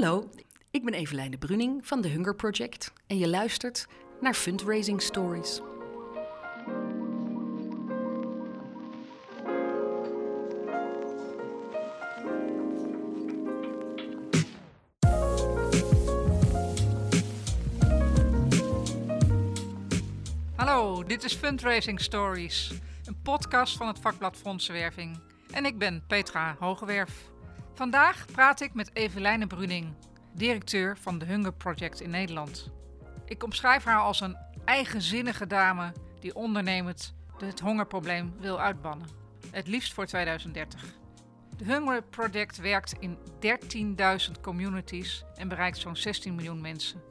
Hallo, ik ben Evelijne Bruning van The Hunger Project en je luistert naar Fundraising Stories. Hallo, dit is Fundraising Stories, een podcast van het vakblad Fondsenwerving. En ik ben Petra Hogewerf. Vandaag praat ik met Evelijne Bruning, directeur van de Hunger Project in Nederland. Ik omschrijf haar als een eigenzinnige dame die ondernemend het hongerprobleem wil uitbannen. Het liefst voor 2030. De Hunger Project werkt in 13.000 communities en bereikt zo'n 16 miljoen mensen.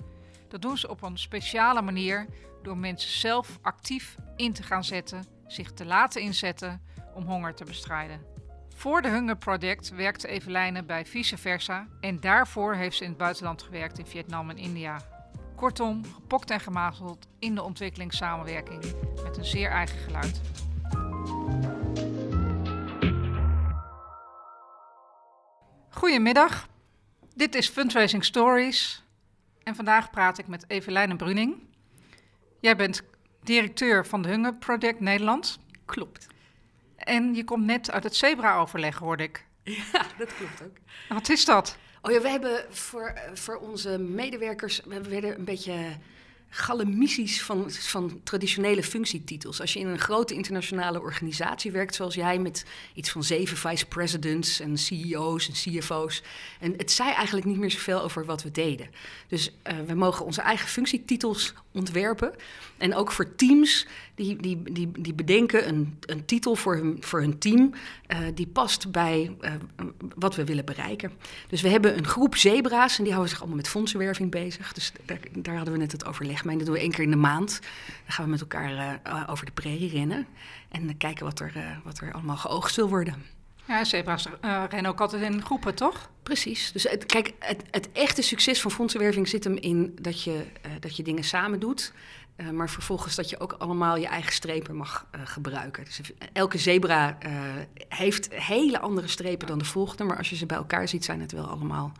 Dat doen ze op een speciale manier door mensen zelf actief in te gaan zetten, zich te laten inzetten om honger te bestrijden. Voor de Hunger Project werkte Evelijne bij Vice Versa en daarvoor heeft ze in het buitenland gewerkt in Vietnam en India. Kortom, gepokt en gemazeld in de ontwikkelingssamenwerking met een zeer eigen geluid. Goedemiddag, dit is Fundraising Stories en vandaag praat ik met Evelijne Bruning. Jij bent directeur van de Hunger Project Nederland. Klopt. En je komt net uit het zebra-overleg, hoorde ik. Ja, dat klopt ook. Wat is dat? Oh ja, we hebben voor, eh, voor onze medewerkers, we werden een beetje galemissies van, van traditionele functietitels. Als je in een grote internationale organisatie werkt, zoals jij, met iets van zeven vice presidents en CEO's en CFO's. En het zei eigenlijk niet meer zoveel over wat we deden. Dus uh, we mogen onze eigen functietitels ontwerpen. En ook voor teams die, die, die, die bedenken een, een titel voor hun, voor hun team uh, die past bij uh, wat we willen bereiken. Dus we hebben een groep zebra's en die houden zich allemaal met fondsenwerving bezig. Dus daar, daar hadden we net het overleg Dat doen we één keer in de maand. Dan gaan we met elkaar uh, over de prairie rennen en kijken wat er, wat er allemaal geoogst wil worden. Ja, zebra's rennen ook altijd in groepen, toch? Precies. Dus het, kijk, het, het, echte succes van fondsenwerving zit hem in dat je, dat je dingen samen doet. Uh, maar vervolgens dat je ook allemaal je eigen strepen mag gebruiken. Dus elke zebra heeft hele andere strepen dan de volgende. Maar als je ze bij elkaar ziet, zijn het wel allemaal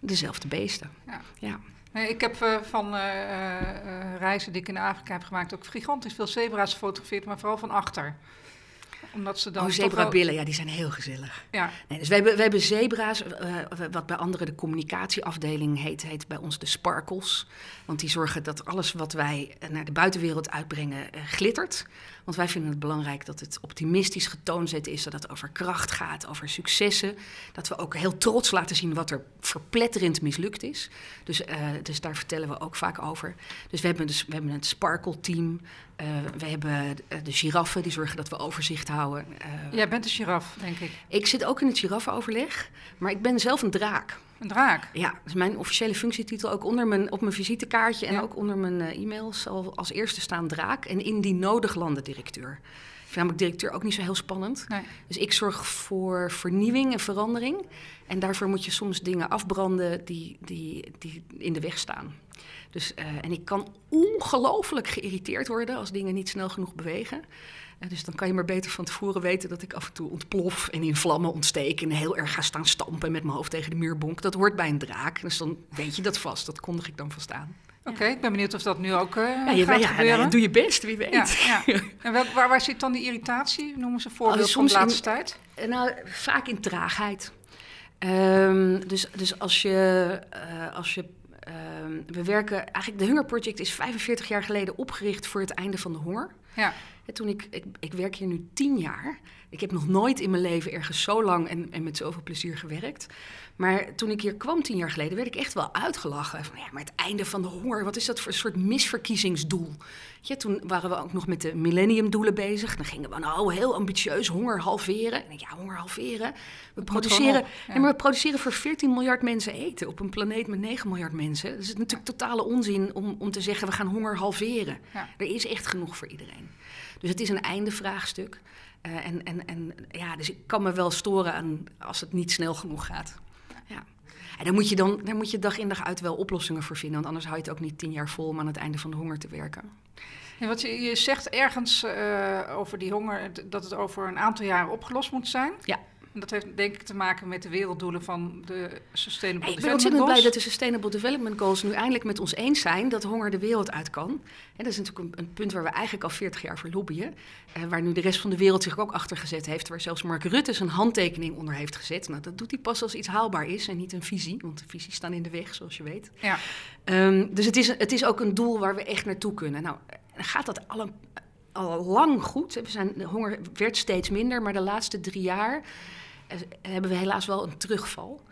dezelfde beesten. Ja. ja. Ik heb uh, van uh, uh, reizen die ik in Afrika heb gemaakt ook gigantisch veel zebra's gefotografeerd, maar vooral van achter omdat ze dan oh, zebrabillen, ja, die zijn heel gezellig. Ja. Nee, dus we hebben, hebben zebra's, uh, wat bij anderen de communicatieafdeling heet, heet bij ons de sparkles. Want die zorgen dat alles wat wij naar de buitenwereld uitbrengen uh, glittert. Want wij vinden het belangrijk dat het optimistisch getoond is, dat het over kracht gaat, over successen. Dat we ook heel trots laten zien wat er verpletterend mislukt is. Dus, uh, dus daar vertellen we ook vaak over. Dus we hebben, dus, we hebben een sparkle team. Uh, we hebben de giraffen, die zorgen dat we overzicht houden. Uh, Jij bent een giraf, denk ik. Ik zit ook in het giraffenoverleg, maar ik ben zelf een draak. Een draak? Ja, dat is mijn officiële functietitel. Ook onder mijn, op mijn visitekaartje en ja. ook onder mijn uh, e-mails zal als eerste staan draak. En indien nodig landen directeur. Ik vind namelijk directeur ook niet zo heel spannend. Nee. Dus ik zorg voor vernieuwing en verandering. En daarvoor moet je soms dingen afbranden die, die, die in de weg staan. Dus, uh, en ik kan ongelooflijk geïrriteerd worden als dingen niet snel genoeg bewegen. Uh, dus dan kan je maar beter van tevoren weten dat ik af en toe ontplof en in vlammen ontsteek en heel erg ga staan stampen met mijn hoofd tegen de muur bonk. Dat hoort bij een draak. Dus dan weet je dat vast. Dat kondig ik dan vast aan. Oké, okay, ik ben benieuwd of dat nu ook uh, ja, je, gaat ja, gebeuren. Nou, doe je best, wie weet. En wel, waar, waar, zit dan die irritatie? Noemen ze een voorbeeld oh, van de laatste in, tijd? Nou, vaak in traagheid. Um, dus, dus als je, uh, als je we werken, eigenlijk de Hunger Project is 45 jaar geleden opgericht voor het einde van de honger. Ja. En toen ik, ik, ik werk hier nu tien jaar. Ik heb nog nooit in mijn leven ergens zo lang en, en met zoveel plezier gewerkt. Maar toen ik hier kwam tien jaar geleden, werd ik echt wel uitgelachen. Van, ja, maar het einde van de honger, wat is dat voor een soort misverkiezingsdoel? Ja, toen waren we ook nog met de millenniumdoelen bezig. Dan gingen we nou heel ambitieus honger halveren. En ja, honger halveren. We produceren, op, ja. maar we produceren voor 14 miljard mensen eten op een planeet met 9 miljard mensen. Dus het is natuurlijk totale onzin om, om te zeggen we gaan honger halveren. Ja. Er is echt genoeg voor iedereen. Dus het is een eindevraagstuk. Uh, en, en, en ja, dus ik kan me wel storen aan als het niet snel genoeg gaat. Ja. En daar moet, je dan, daar moet je dag in dag uit wel oplossingen voor vinden. Want anders hou je het ook niet tien jaar vol om aan het einde van de honger te werken. En wat je, je zegt ergens uh, over die honger, dat het over een aantal jaren opgelost moet zijn. Ja. En dat heeft denk ik te maken met de werelddoelen van de Sustainable ik ben Development ontzettend blij Goals. dat de Sustainable Development Goals nu eindelijk met ons eens zijn dat honger de wereld uit kan. En dat is natuurlijk een, een punt waar we eigenlijk al 40 jaar voor lobbyen. Eh, waar nu de rest van de wereld zich ook achter gezet heeft. Waar zelfs Mark Rutte zijn handtekening onder heeft gezet. Nou, dat doet hij pas als iets haalbaar is en niet een visie. Want de visies staan in de weg, zoals je weet. Ja. Ehm, dus het is, het is ook een doel waar we echt naartoe kunnen. Nou, gaat dat al, een- al lang goed? We zijn, de honger werd steeds minder, maar de laatste drie jaar hebben we helaas wel een terugval.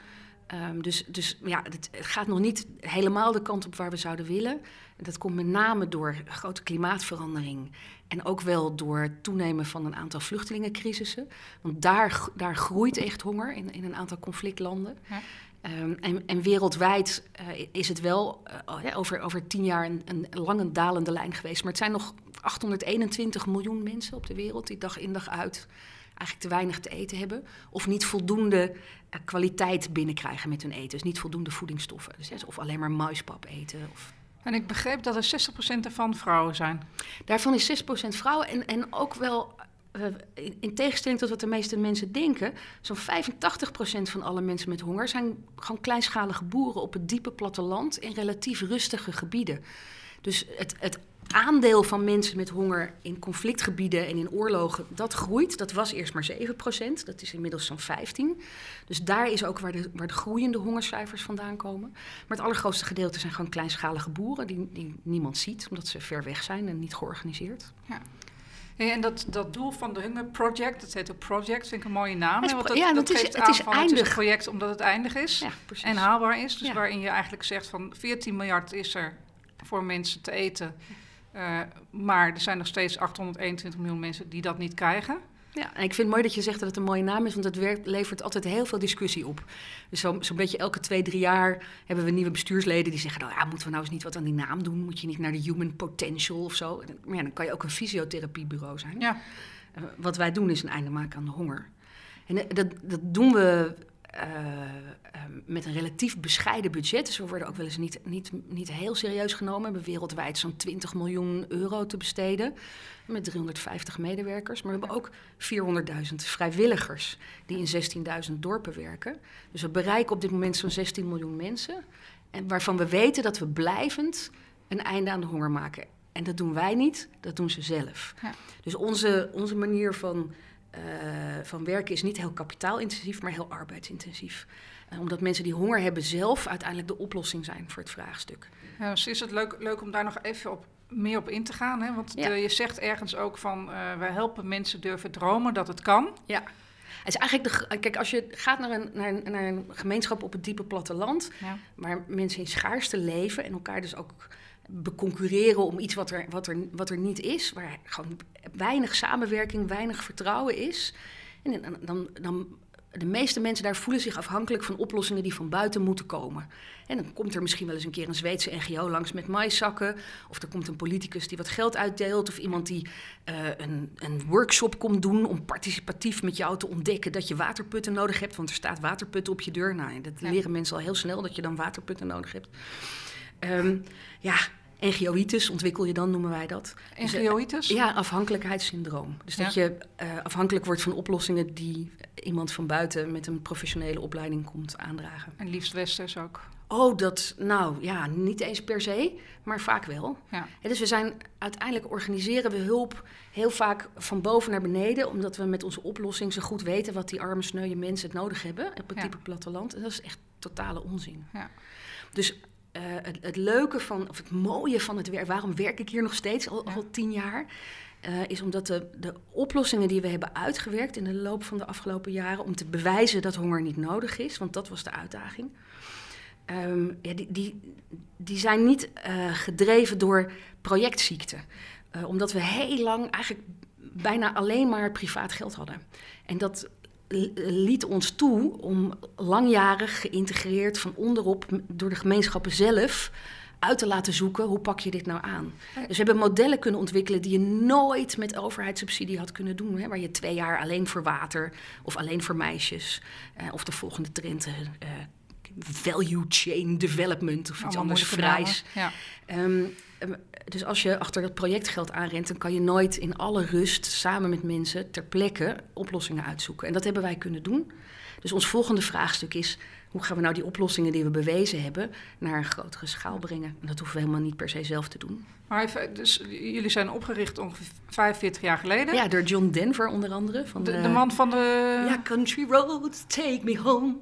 Ehm, dus, dus ja, het, gaat nog niet helemaal de kant op waar we zouden willen. En Dat komt met name door grote klimaatverandering. En ook wel door het toenemen van een aantal vluchtelingencrisissen. Want daar, daar groeit echt honger in, in een aantal conflictlanden. Ja. Ehm, en, en wereldwijd eh, is het wel eh, oh over, over tien jaar een, een lange dalende lijn geweest. Maar het zijn nog 821 miljoen mensen op de wereld die dag in dag uit eigenlijk te weinig te eten hebben. Of niet voldoende eh, kwaliteit binnenkrijgen met hun eten. Dus niet voldoende voedingsstoffen. Dus, hè, of alleen maar muispap eten. Of... En ik begreep dat er 60% ervan vrouwen zijn. Daarvan is 6% vrouwen. En, en ook wel, eh, in, in tegenstelling tot wat de meeste mensen denken... zo'n 85% van alle mensen met honger... zijn gewoon kleinschalige boeren op het diepe platteland... in relatief rustige gebieden. Dus het, het aandeel van mensen met honger in conflictgebieden en in oorlogen, dat groeit. Dat was eerst maar 7% Dat is inmiddels zo'n 15. Dus daar is ook waar de, waar de groeiende hongercijfers vandaan komen. Maar het allergrootste gedeelte zijn gewoon kleinschalige boeren die, die niemand ziet, omdat ze ver weg zijn en niet georganiseerd. Hey, en dat, dat doel van de Hunger Project, dat heet ook Project, vind ik een mooie naam. Het is want dat, ja, dat het is- geeft het aan is van het is een eindig. project omdat het eindig is Ja, en haalbaar is. Dus Ja. waarin je eigenlijk zegt van 14 miljard is er voor mensen te eten. Eh, maar er zijn nog steeds 821 miljoen mensen die dat niet krijgen. Ja, en ik vind het mooi dat je zegt dat het een mooie naam is, want het werkt, levert altijd heel veel discussie op. Dus zo- zo'n beetje elke twee, drie jaar hebben we nieuwe bestuursleden die zeggen: Nou ja, moeten we nou eens niet wat aan die naam doen? Moet je niet naar de human potential of zo? Maar ja, dan kan je ook een fysiotherapiebureau zijn. Ja. Eh, wat wij doen is een einde maken aan de honger. En eh, dat, dat doen we met een relatief bescheiden budget. Dus we worden ook wel eens niet, niet, niet heel serieus genomen. We hebben wereldwijd zo'n 20 miljoen euro te besteden. Met 350 medewerkers. Maar we hebben ook 400.000 vrijwilligers die in 16.000 dorpen werken. Dus we bereiken op dit moment zo'n 16 miljoen mensen. En waarvan we weten dat we blijvend een einde aan de honger maken. En dat doen wij niet, dat doen ze zelf. Ja. Dus onze, onze manier van, eh, van werken is niet heel kapitaalintensief, maar heel arbeidsintensief. Eh, omdat mensen die honger hebben zelf uiteindelijk de oplossing zijn voor het vraagstuk. Ja, dus is het leuk, leuk om daar nog even op, meer op in te gaan. Hè? Want Ja. de- je zegt ergens ook van eh, wij helpen mensen durven dromen dat het kan. Ja. Het is eigenlijk de, kijk, als je gaat naar een, naar, een, naar een gemeenschap op het diepe platteland, Ja. waar mensen in schaarste leven en elkaar dus ook beconcurreren om iets wat er, wat, er, wat er niet is, waar gewoon weinig samenwerking, weinig vertrouwen is. En dan, dan, dan, de meeste mensen daar voelen zich afhankelijk van oplossingen die van buiten moeten komen. En dan komt er misschien wel eens een keer een Zweedse NGO langs met maiszakken. Of er komt een politicus die wat geld uitdeelt. Of iemand die eh, een, een workshop komt doen om participatief met jou te ontdekken dat je waterputten nodig hebt. Want er staat waterputten op je deur. Nou, dat Ja. leren mensen al heel snel dat je dan waterputten nodig hebt. Ehm, ja, NGO'itis ontwikkel je dan, noemen wij dat. Dus, eh, NGO'itis? ja, afhankelijkheidssyndroom. Dus dat je eh, afhankelijk wordt van oplossingen die iemand van buiten met een professionele opleiding komt aandragen. En liefst westers ook. Oh, dat, nou ja, niet eens per se, maar vaak wel. Ja. Dus we zijn uiteindelijk organiseren we hulp heel vaak van boven naar beneden, omdat we met onze oplossing zo goed weten wat die arme, sneuwe mensen het nodig hebben op het Ja. diepe platteland. En dat is echt totale onzin. Ja. Dus eh, het, het leuke van, of het mooie van het werk, waarom werk ik hier nog steeds al, Ja. al tien jaar, eh, is omdat de, de oplossingen die we hebben uitgewerkt in de loop van de afgelopen jaren om te bewijzen dat honger niet nodig is, want dat was de uitdaging. ehm, ja, die, die, die zijn niet eh, gedreven door projectziekte. Omdat we heel lang eigenlijk bijna alleen maar privaat geld hadden. En dat liet ons toe om langjarig geïntegreerd van onderop door de gemeenschappen zelf uit te laten zoeken hoe pak je dit nou aan. Dus we hebben modellen kunnen ontwikkelen die je nooit met overheidssubsidie had kunnen doen. Hè, waar je twee jaar alleen voor water of alleen voor meisjes eh, of de volgende trend, eh, value chain development of iets Allemaal anders vrijs. Ja. Ehm, ehm, dus als je achter dat projectgeld aanrent, dan kan je nooit in alle rust samen met mensen ter plekke oplossingen uitzoeken. En dat hebben wij kunnen doen. Dus ons volgende vraagstuk is: hoe gaan we nou die oplossingen die we bewezen hebben naar een grotere schaal brengen? En dat hoeven we helemaal niet per se zelf te doen. Maar dus jullie zijn opgericht ongeveer 45 jaar geleden. Ja, door John Denver onder andere. Van de, de man van de... Ja, Country Roads, take me home.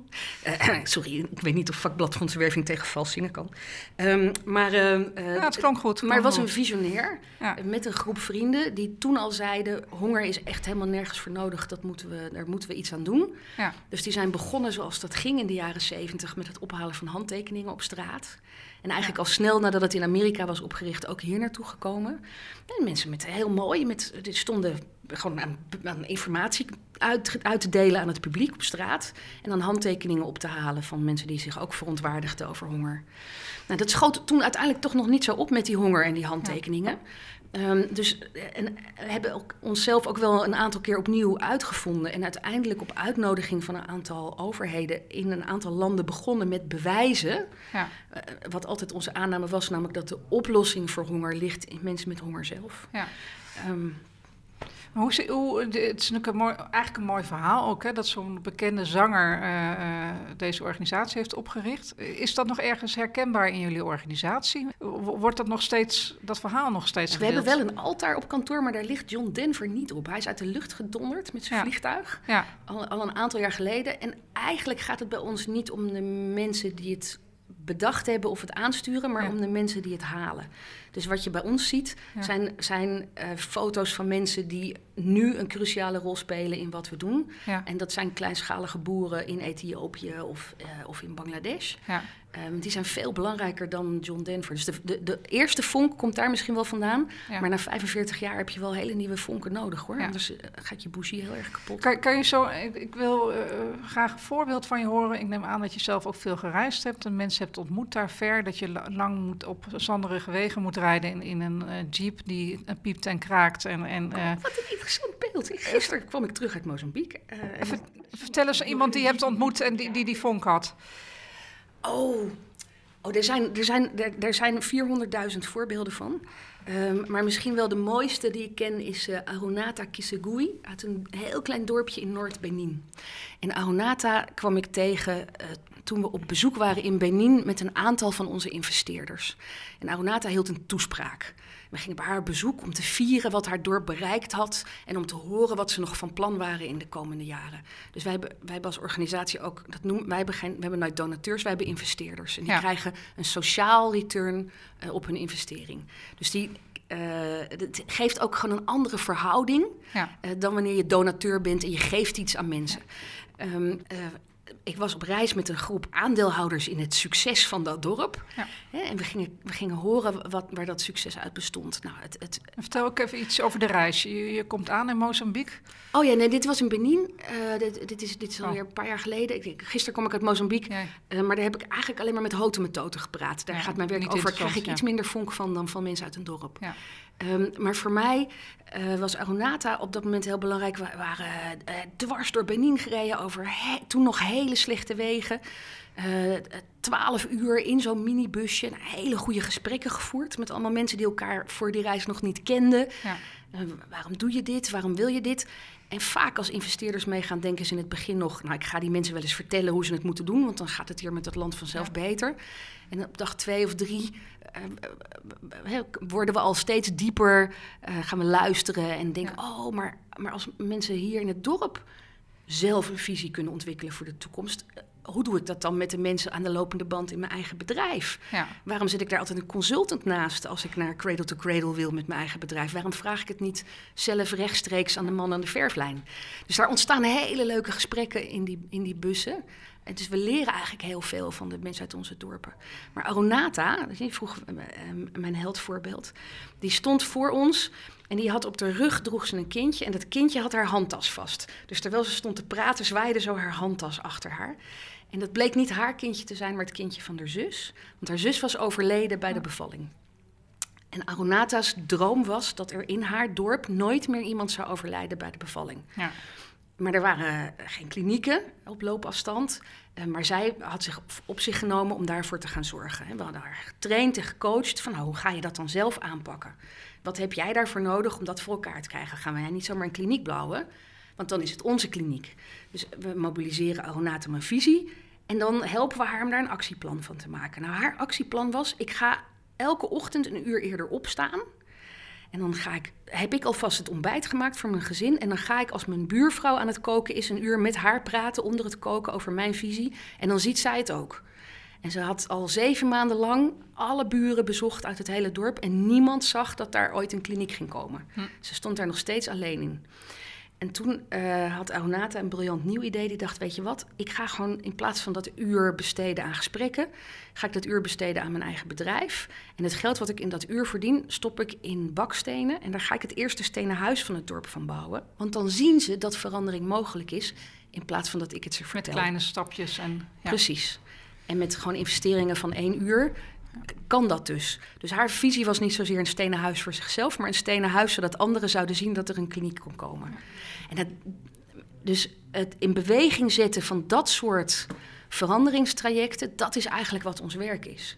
Eh, sorry, ik weet niet of vakblad van Zwerving tegen vals zingen kan. Ehm, maar, ehm, eh, ja, het klonk goed. maar het was Klonk een visionair Ja. met een groep vrienden die toen al zeiden... honger is echt helemaal nergens voor nodig, dat moeten we, daar moeten we iets aan doen. Ja. Dus die zijn begonnen zoals dat ging in de jaren zeventig... met het ophalen van handtekeningen op straat. En eigenlijk al snel nadat het in Amerika was opgericht ook hier naartoe gekomen. En mensen met heel mooi, met, stonden gewoon aan, aan informatie uit, uit te delen aan het publiek op straat. En dan handtekeningen op te halen van mensen die zich ook verontwaardigden over honger. Nou, dat schoot toen uiteindelijk toch nog niet zo op met die honger en die handtekeningen. Ehm, dus eh, en we hebben ook onszelf ook wel een aantal keer opnieuw uitgevonden. En uiteindelijk op uitnodiging van een aantal overheden in een aantal landen begonnen met bewijzen. Ja. Eh, wat altijd onze aanname was, namelijk dat de oplossing voor honger ligt in mensen met honger zelf. Ja. Ehm, Maar hoe, zie- hoe, de- het is natuurlijk een mooi, eigenlijk een mooi verhaal ook, hè, dat zo'n bekende zanger eh, eh, deze organisatie heeft opgericht. Is dat nog ergens herkenbaar in jullie organisatie? Wordt dat nog steeds, dat verhaal nog steeds we hebben gedeeld? wel een altaar op kantoor, maar daar ligt John Denver niet op. Hij is uit de lucht gedonderd met zijn Ja. vliegtuig. Ja, Al, al een aantal jaar geleden. En eigenlijk gaat het bij ons niet om de mensen die het bedacht hebben of het aansturen, maar Ja. om de mensen die het halen. Dus wat je bij ons ziet, Ja. zijn, zijn eh, foto's van mensen die nu een cruciale rol spelen in wat we doen. ja, En dat zijn kleinschalige boeren in Ethiopië of, eh, of in Bangladesh. ja. Ehm, die zijn veel belangrijker dan John Denver. Dus de, de, de eerste vonk komt daar misschien wel vandaan. Maar na 45 jaar heb je wel hele nieuwe vonken nodig hoor. Anders eh, gaat je bougie heel erg kapot. Kan, kan je zo, ik, ik wil eh, graag een voorbeeld van je horen. Ik neem aan dat je zelf ook veel gereisd hebt en mensen hebt ontmoet daar ver. Dat je la- lang moet op zanderige wegen moet rijden in, in een eh, jeep die eh, piept en kraakt. En, en, eh, Wat een interessant beeld. Gisteren kwam ik terug uit Mozambique. eh, ver- vertel eens iemand die je hebt ontmoet en die die, die vonk had. Oh, oh er, zijn, er, zijn, er, er zijn 400.000 voorbeelden van. Ehm, maar misschien wel de mooiste die ik ken is eh, Arunata Kisegui uit een heel klein dorpje in Noord-Benin. En Arunata kwam ik tegen eh, toen we op bezoek waren in Benin met een aantal van onze investeerders. En Arunata hield een toespraak. We gingen bij haar bezoek om te vieren wat haar dorp bereikt had en om te horen wat ze nog van plan waren in de komende jaren. Dus wij hebben, wij hebben als organisatie ook, dat noemen, wij hebben geen, we hebben nooit donateurs, wij hebben investeerders. En die Ja. krijgen een sociaal return eh, op hun investering. Dus die eh, het geeft ook gewoon een andere verhouding Ja. dan wanneer je donateur bent en je geeft iets aan mensen. Ehm, eh, ik was op reis met een groep aandeelhouders in het succes van dat dorp. Ja. Hè, en we gingen, we gingen horen wat, waar dat succes uit bestond. Nou, het, het, Vertel ook even iets over de reis. Je, je komt aan in Mozambique. oh ja, nee, dit was in Benin. Eh, dit, dit, is, dit is Oh. alweer een paar jaar geleden. Ik, denk, gisteren kwam ik uit Mozambique. Ja. Eh, maar daar heb ik eigenlijk alleen maar met houten methoden gepraat. Daar Ja, gaat mijn werk over. Krijg ik iets minder vonk van dan van mensen uit een dorp. Ehm, maar voor mij eh, was Arunata op dat moment heel belangrijk. We waren eh, dwars door Benin gereden over toen nog hele slechte wegen. Eh, Twaalf uur in zo'n minibusje. En hele goede gesprekken gevoerd met allemaal mensen die elkaar voor die reis nog niet kenden. Ja. Waarom doe je dit? Waarom wil je dit? En vaak als investeerders meegaan, denken ze in het begin nog... nou, ik ga die mensen wel eens vertellen hoe ze het moeten doen... want dan gaat het hier met het land vanzelf Ja. beter. En op dag twee of drie worden we al steeds dieper... eh, gaan we luisteren en denken... oh, maar, maar als mensen hier in het dorp zelf een visie kunnen ontwikkelen voor de toekomst... eh, hoe doe ik dat dan met de mensen aan de lopende band in mijn eigen bedrijf? Ja. Waarom zet ik daar altijd een consultant naast als ik naar Cradle to Cradle wil met mijn eigen bedrijf? Waarom vraag ik het niet zelf rechtstreeks aan de man aan de verflijn? Dus daar ontstaan hele leuke gesprekken in die, in die bussen. En dus we leren eigenlijk heel veel van de mensen uit onze dorpen. Maar Aronata, dus je vroeg eh, eh, mijn heldvoorbeeld, die stond voor ons en die had op de rug droeg ze een kindje en dat kindje had haar handtas vast. Dus terwijl ze stond te praten, zwaaide zo haar handtas achter haar. En dat bleek niet haar kindje te zijn, maar het kindje van haar zus. Want haar zus was overleden bij de bevalling. En Arunata's droom was dat er in haar dorp nooit meer iemand zou overlijden bij de bevalling. Ja. Maar er waren geen klinieken op loopafstand. Uh, maar zij had zich op zich genomen om daarvoor te gaan zorgen. We hadden haar getraind en gecoacht van nou, hoe ga je dat dan zelf aanpakken? Wat heb jij daarvoor nodig om dat voor elkaar te krijgen? Gaan wij niet zomaar een kliniek bouwen? Want dan is het onze kliniek. Dus we mobiliseren Aronata een visie. En dan helpen we haar om daar een actieplan van te maken. Nou, haar actieplan was: ik ga elke ochtend een uur eerder opstaan. En dan ga ik, heb ik alvast het ontbijt gemaakt voor mijn gezin. En dan ga ik als mijn buurvrouw aan het koken is, een uur met haar praten onder het koken over mijn visie. En dan ziet zij het ook. En ze had al zeven maanden lang alle buren bezocht uit het hele dorp. En niemand zag dat daar ooit een kliniek ging komen. Hm. Ze stond daar nog steeds alleen in. En toen uh, had Aronata een briljant nieuw idee. Die dacht, weet je wat, ik ga gewoon in plaats van dat uur besteden aan gesprekken... ga ik dat uur besteden aan mijn eigen bedrijf. En het geld wat ik in dat uur verdien, stop ik in bakstenen. En daar ga ik het eerste stenen huis van het dorp van bouwen. Want dan zien ze dat verandering mogelijk is... in plaats van dat ik het ze vertel. Met kleine stapjes en... Ja. Precies. En met gewoon investeringen van één uur kan dat dus. Dus haar visie was niet zozeer een stenen huis voor zichzelf, maar een stenen huis zodat anderen zouden zien dat er een kliniek kon komen. En dat, dus het in beweging zetten van dat soort veranderingstrajecten, dat is eigenlijk wat ons werk is.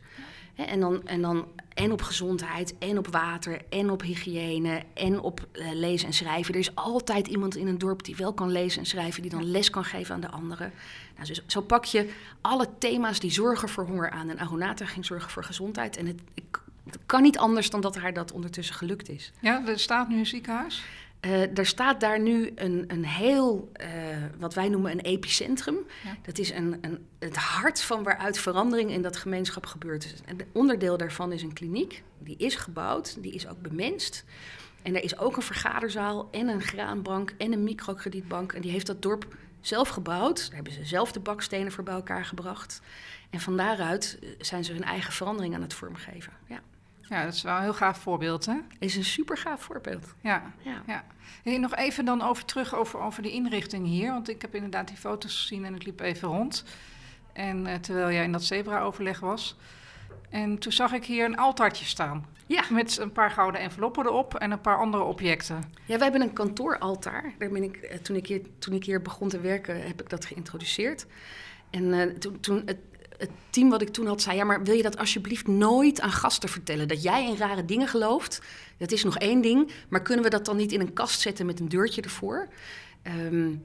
En dan, en dan en op gezondheid, en op water, en op hygiëne, en op uh, lezen en schrijven. Er is altijd iemand in een dorp die wel kan lezen en schrijven, die dan les kan geven aan de anderen. Nou, dus zo pak je alle thema's die zorgen voor honger aan. En Aronata ging zorgen voor gezondheid. En het, het kan niet anders dan dat haar dat ondertussen gelukt is. Ja, er staat nu een ziekenhuis? Uh, er staat daar nu een, een heel, uh, wat wij noemen een epicentrum. Ja. Dat is een, een, het hart van waaruit verandering in dat gemeenschap gebeurt. En een onderdeel daarvan is een kliniek. Die is gebouwd, die is ook bemenst. En er is ook een vergaderzaal en een graanbank en een microkredietbank. En die heeft dat dorp zelf gebouwd. Daar hebben ze zelf de bakstenen voor bij elkaar gebracht. En van daaruit eh, zijn ze hun eigen verandering aan het vormgeven. Ja. Ja, dat is wel een heel gaaf voorbeeld, hè? Is een super gaaf voorbeeld. Ja, ja. ja. Hey, nog even dan over terug over, over de inrichting hier. Want ik heb inderdaad die foto's gezien en ik liep even rond. En uh, terwijl jij in dat zebra-overleg was. En toen zag ik hier een altaartje staan. Ja. Met een paar gouden enveloppen erop en een paar andere objecten. Ja, wij hebben een kantooraltaar. Daar ben ik, eh, toen, ik hier, toen ik hier begon te werken, heb ik dat geïntroduceerd. En uh, toen, toen het, het team wat ik toen had zei: Ja, maar wil je dat alsjeblieft nooit aan gasten vertellen? Dat jij in rare dingen gelooft, dat is nog één ding. Maar kunnen we dat dan niet in een kast zetten met een deurtje ervoor? Um,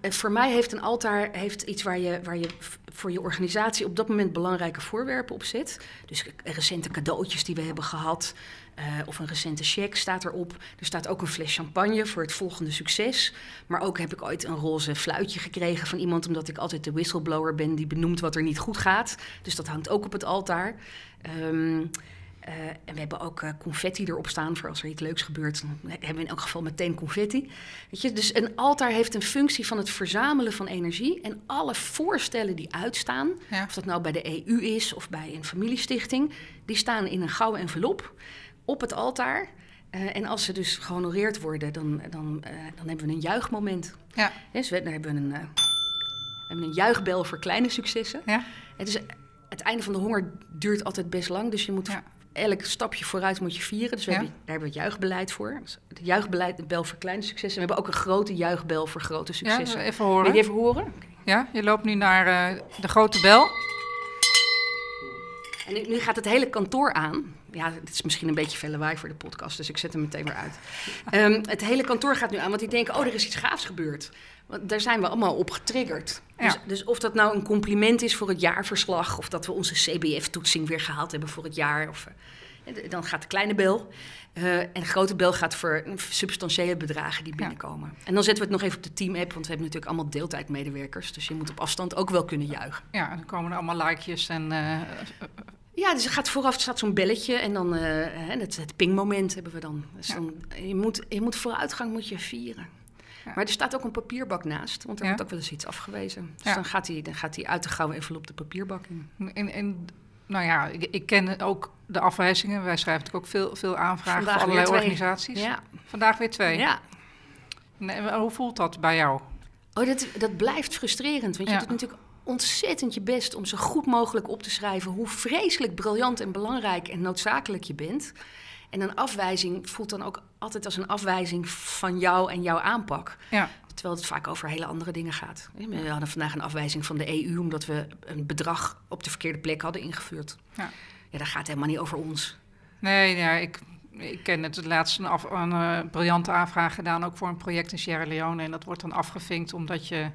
en voor mij heeft een altaar heeft iets waar je, waar je voor je organisatie op dat moment belangrijke voorwerpen op zet. Dus recente cadeautjes die we hebben gehad. Uh, of een recente cheque staat erop. Er staat ook een fles champagne voor het volgende succes. Maar ook heb ik ooit een roze fluitje gekregen van iemand, omdat ik altijd de whistleblower ben die benoemt wat er niet goed gaat. Dus dat hangt ook op het altaar. Um, uh, en we hebben ook uh, confetti erop staan voor als er iets leuks gebeurt. Dan hebben we in elk geval meteen confetti. Weet je? Dus een altaar heeft een functie van het verzamelen van energie. En alle voorstellen die uitstaan, ja. of dat nou bij de EU is of bij een familiestichting, die staan in een gouden envelop op het altaar. Uh, en als ze dus gehonoreerd worden, dan, dan, dan hebben we een juichmoment. Ja. Dus we, dan hebben we een, hebben een juichbel voor kleine successen. Ja. Het, is, het einde van de honger duurt altijd best lang, dus je moet ja elk stapje vooruit moet je vieren. Dus we hebben, daar hebben we het juichbeleid voor. Dus het juichbeleid, de bel voor kleine successen. we hebben ook een grote juichbel voor grote successen. Ja, even horen. Wil je even horen? Ja, je loopt nu naar de grote bel. En nu, gaat het hele kantoor aan. Ja, het is misschien een beetje veel lawaai voor de podcast, dus ik zet hem meteen weer uit. Um, het hele kantoor gaat nu aan, want die denken, oh, er is iets gaafs gebeurd. Want daar zijn we allemaal op getriggerd. Ja. Dus, dus, of dat nou een compliment is voor het jaarverslag... of dat we onze CBF-toetsing weer gehaald hebben voor het jaar... Of, uh, dan gaat de kleine bel. Uh, en de grote bel gaat voor substantiële bedragen die binnenkomen. Ja. En dan zetten we het nog even op de team-app... want we hebben natuurlijk allemaal deeltijdmedewerkers... dus je moet op afstand ook wel kunnen juichen. Ja, dan komen er allemaal likejes en... Uh, ja, dus er gaat vooraf staat zo'n belletje en dan het, het pingmoment hebben we dan. Dus ja. dan je, moet, je moet vooruitgang moet je vieren. Maar er staat ook een papierbak naast, want er wordt ook wel eens iets afgewezen. Dus dan, gaat hij, dan gaat hij uit de gouden envelop de papierbak in. En, en nou ja, ik, ik, ken ook de afwijzingen. Wij schrijven natuurlijk ook veel, veel aanvragen Vandaag voor allerlei organisaties. Vandaag weer twee. Ja. Nee, hoe voelt dat bij jou? Oh, dat, dat blijft frustrerend. Want je doet natuurlijk ontzettend je best om zo goed mogelijk op te schrijven hoe vreselijk briljant en belangrijk en noodzakelijk je bent. En een afwijzing voelt dan ook altijd als een afwijzing van jou en jouw aanpak. Ja. terwijl het vaak over hele andere dingen gaat. We hadden vandaag een afwijzing van de EU omdat we een bedrag op de verkeerde plek hadden ingevuurd. Ja, ja dat gaat helemaal niet over ons. Nee, ja, ik, ik ken het laatst een, af, een uh, briljante aanvraag gedaan, ook voor een project in Sierra Leone. En dat wordt dan afgevinkt omdat je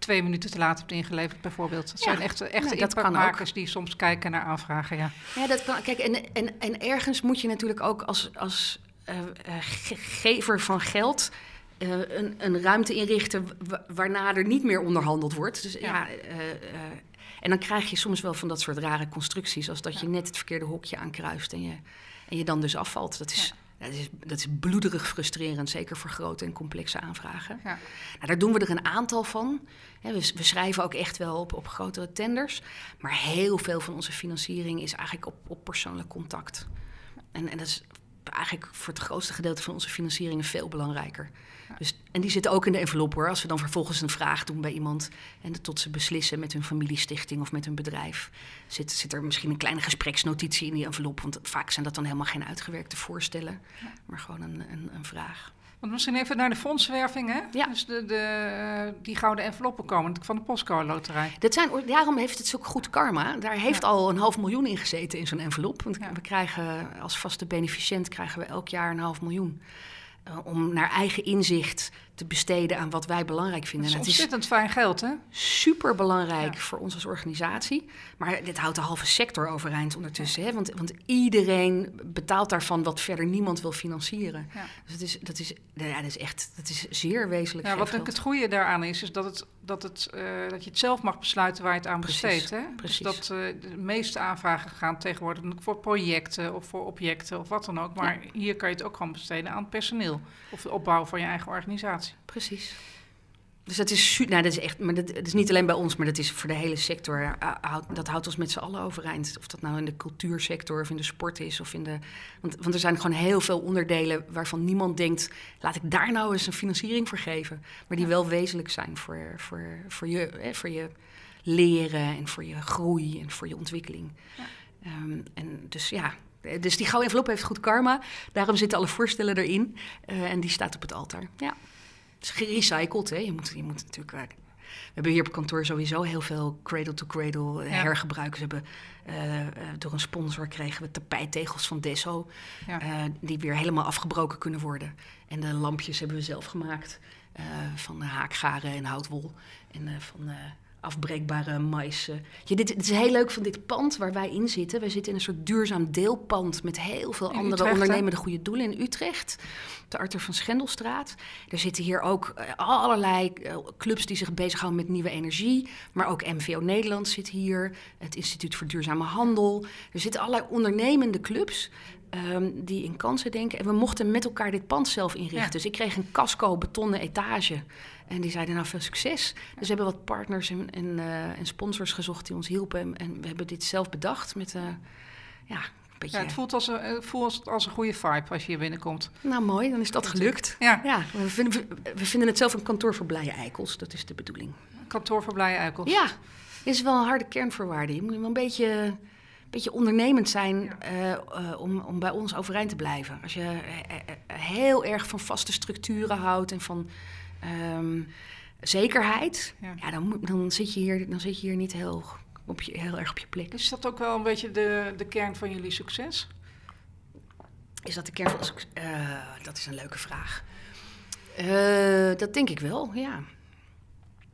twee minuten te laat hebt ingeleverd, bijvoorbeeld. Dat zijn echte nee, impactmakers die soms kijken naar aanvragen. Ja, ja dat kan. Kijk, en, en, en ergens moet je natuurlijk ook als, als uh, gever van geld. Uh, een, een, ruimte inrichten waarna er niet meer onderhandeld wordt. Dus ja, en dan krijg je soms wel van dat soort rare constructies, als dat je net het verkeerde hokje aankruist en je, en je dan dus afvalt. Dat is, dat is, dat is bloederig frustrerend, zeker voor grote en complexe aanvragen. Ja. Nou, daar doen we er een aantal van. we, we, schrijven ook echt wel op, op grotere tenders. Maar heel veel van onze financiering is eigenlijk op, op persoonlijk contact. En, en dat is eigenlijk voor het grootste gedeelte van onze financieringen veel belangrijker. Dus, en die zitten ook in de envelop hoor. Als we dan vervolgens een vraag doen bij iemand en tot ze beslissen met hun familiestichting of met hun bedrijf, zit, zit er misschien een kleine gespreksnotitie in die envelop. Want vaak zijn dat dan helemaal geen uitgewerkte voorstellen, maar gewoon een, een, een vraag. Want misschien even naar de fondswerving, hè? Ja. Dus de, de, die gouden enveloppen komen van de Postcode Loterij. Dat zijn, daarom heeft het ook goed karma. Daar heeft al een half miljoen in gezeten in zo'n envelop. Want we krijgen als vaste beneficiënt krijgen we elk jaar een half miljoen. Uh, om naar eigen inzicht te besteden aan wat wij belangrijk vinden. Dat is ontzettend fijn geld, hè? Super belangrijk voor ons als organisatie. Maar dit houdt de halve sector overeind ondertussen. Hè? Want, want iedereen betaalt daarvan wat verder niemand wil financieren. Ja. Dus dat is, dat, is, ja, dat is echt dat is zeer wezenlijk. Ja, wat het goede daaraan is, is dat, het, dat, het, uh, dat je het zelf mag besluiten waar je het aan besteedt. Hè? Dus Precies. Dus dat uh, de meeste aanvragen gaan tegenwoordig voor projecten of voor objecten of wat dan ook. Maar hier kan je het ook gewoon besteden aan personeel of de opbouw van je eigen organisatie. Precies. Dus dat is, nou, dat is echt, maar dat, is niet alleen bij ons, maar dat is voor de hele sector. Dat houdt ons met z'n allen overeind. Of dat nou in de cultuursector of in de sport is. Of in de, want, want er zijn gewoon heel veel onderdelen waarvan niemand denkt: laat ik daar nou eens een financiering voor geven. Maar die wel wezenlijk zijn voor, voor, voor, je, hè, voor je leren en voor je groei en voor je ontwikkeling. Ja. Um, en dus ja, dus die gouden envelop heeft goed karma. Daarom zitten alle voorstellen erin. Uh, en die staat op het altaar. Ja. Het is gerecycled, hè. Je moet, je moet natuurlijk... We hebben hier op kantoor sowieso heel veel cradle-to-cradle eh, hergebruik. We hebben, uh, door een sponsor kregen we tapijttegels van Desso... Ja. Uh, die weer helemaal afgebroken kunnen worden. En de lampjes hebben we zelf gemaakt... van haakgaren en houtwol. En van afbreekbare mais. Ja, dit, is heel leuk van dit pand waar wij in zitten. Wij zitten in een soort duurzaam deelpand met heel veel andere ondernemende goede doelen in Utrecht. De Arthur van Schendelstraat. Er zitten hier ook uh, allerlei uh, clubs die zich bezighouden met nieuwe energie. Maar ook MVO Nederland zit hier. Het Instituut voor Duurzame Handel. Er zitten allerlei ondernemende clubs. Um, die in kansen denken. En we mochten met elkaar dit pand zelf inrichten. Dus ik kreeg een casco betonnen etage. En die zeiden nou veel succes. Dus we hebben wat partners en, en, uh, en sponsors gezocht die ons hielpen. En, en, we hebben dit zelf bedacht met uh, ja, een beetje... Ja, het voelt als een, het voelt als een goede vibe als je hier binnenkomt. Nou mooi, dan is dat gelukt. Ja. ja we, vinden, we vinden het zelf een kantoor voor blije eikels. Dat is de bedoeling. Kantoor voor blije eikels? Ja, is wel een harde kernvoorwaarde. Je moet wel een beetje beetje ondernemend zijn uh, om, om bij ons overeind te blijven. Als je heel erg van vaste structuren houdt en van um, zekerheid, ja. ja, dan, dan, zit je hier, dan zit je hier niet heel, op je, heel erg op je plek. Is dat ook wel een beetje de, de kern van jullie succes? Is dat de kern van succes? Uh, dat is een leuke vraag. Uh, dat denk ik wel, ja.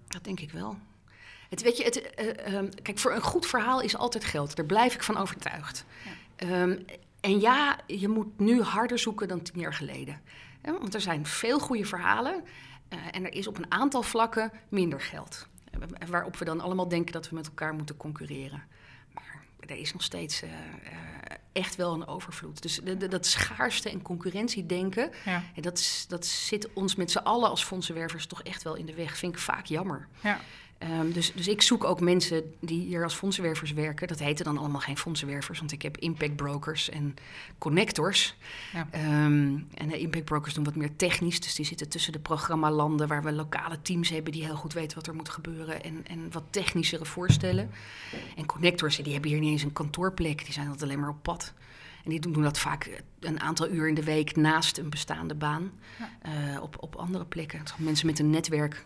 Dat denk ik wel. Het, weet je, het, uh, um, kijk, voor een goed verhaal is altijd geld. Daar blijf ik van overtuigd. Ja. Um, en ja, je moet nu harder zoeken dan tien jaar geleden. Ja, want er zijn veel goede verhalen uh, en er is op een aantal vlakken minder geld. Uh, waarop we dan allemaal denken dat we met elkaar moeten concurreren. Maar er is nog steeds uh, echt wel een overvloed. Dus de, de, dat schaarste en concurrentiedenken, ja. dat, dat zit ons met z'n allen als fondsenwervers toch echt wel in de weg. Vind ik vaak jammer. Ja. Um, dus, dus ik zoek ook mensen die hier als fondsenwervers werken. Dat heten dan allemaal geen fondsenwervers, want ik heb impact brokers en connectors. Ja. Um, en de impact brokers doen wat meer technisch, dus die zitten tussen de programmalanden waar we lokale teams hebben die heel goed weten wat er moet gebeuren en, en wat technischere voorstellen. En connectors, die hebben hier niet eens een kantoorplek, die zijn altijd alleen maar op pad. En die doen dat vaak een aantal uur in de week naast een bestaande baan ja. op, op andere plekken. Mensen met een netwerk.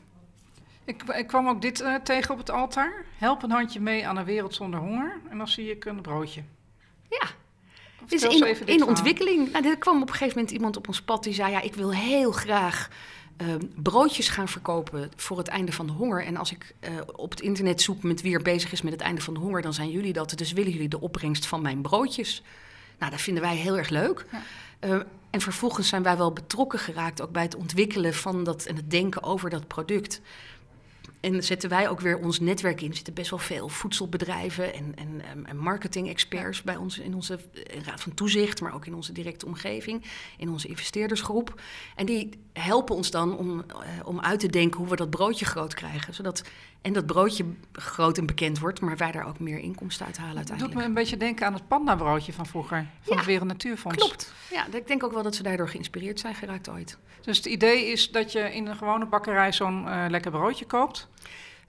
Ik, ik kwam ook dit tegen op het altaar. Help een handje mee aan een wereld zonder honger. En dan zie ik een broodje. Ja, dus in, in ontwikkeling. Nou, er kwam op een gegeven moment iemand op ons pad die zei: Ja, ik wil heel graag uh, broodjes gaan verkopen voor het einde van de honger. En als ik uh, op het internet zoek met wie er bezig is met het einde van de honger, dan zijn jullie dat. Dus willen jullie de opbrengst van mijn broodjes? Nou, dat vinden wij heel erg leuk. Ja. Uh, en vervolgens zijn wij wel betrokken geraakt, ook bij het ontwikkelen van dat en het denken over dat product. En zetten wij ook weer ons netwerk in. Er zitten best wel veel voedselbedrijven en, en, en marketing-experts bij ons in onze raad van toezicht, maar ook in onze directe omgeving, in onze investeerdersgroep. En die helpen ons dan om, uh, om uit te denken hoe we dat broodje groot krijgen. Zodat, en dat broodje groot en bekend wordt, maar wij daar ook meer inkomsten uit halen uiteindelijk. doet me een beetje denken aan het panda-broodje van vroeger, van het Wereld Natuurfonds. Klopt. Ja, ik denk ook wel dat ze daardoor geïnspireerd zijn geraakt ooit. Dus het idee is dat je in een gewone bakkerij zo'n uh, lekker broodje koopt.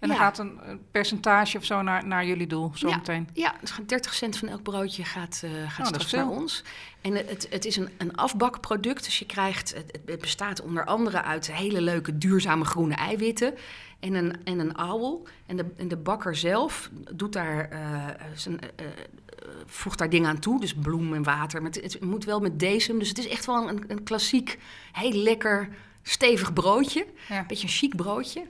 En dan gaat een, percentage of zo naar, naar jullie doel zo ja. meteen. Ja, dus 30 cent van elk broodje gaat, uh, gaat oh, straks naar ons. En het, het is een, een afbakproduct. Dus je krijgt, het, het bestaat onder andere uit hele leuke duurzame groene eiwitten en een, en een ouwel. En de, en de bakker zelf doet daar, uh, zijn, uh, voegt daar dingen aan toe. Dus bloem en water. Maar het, het, moet wel met decem. Dus het is echt wel een, een klassiek, heel lekker, stevig broodje. Ja. Een beetje een chic broodje.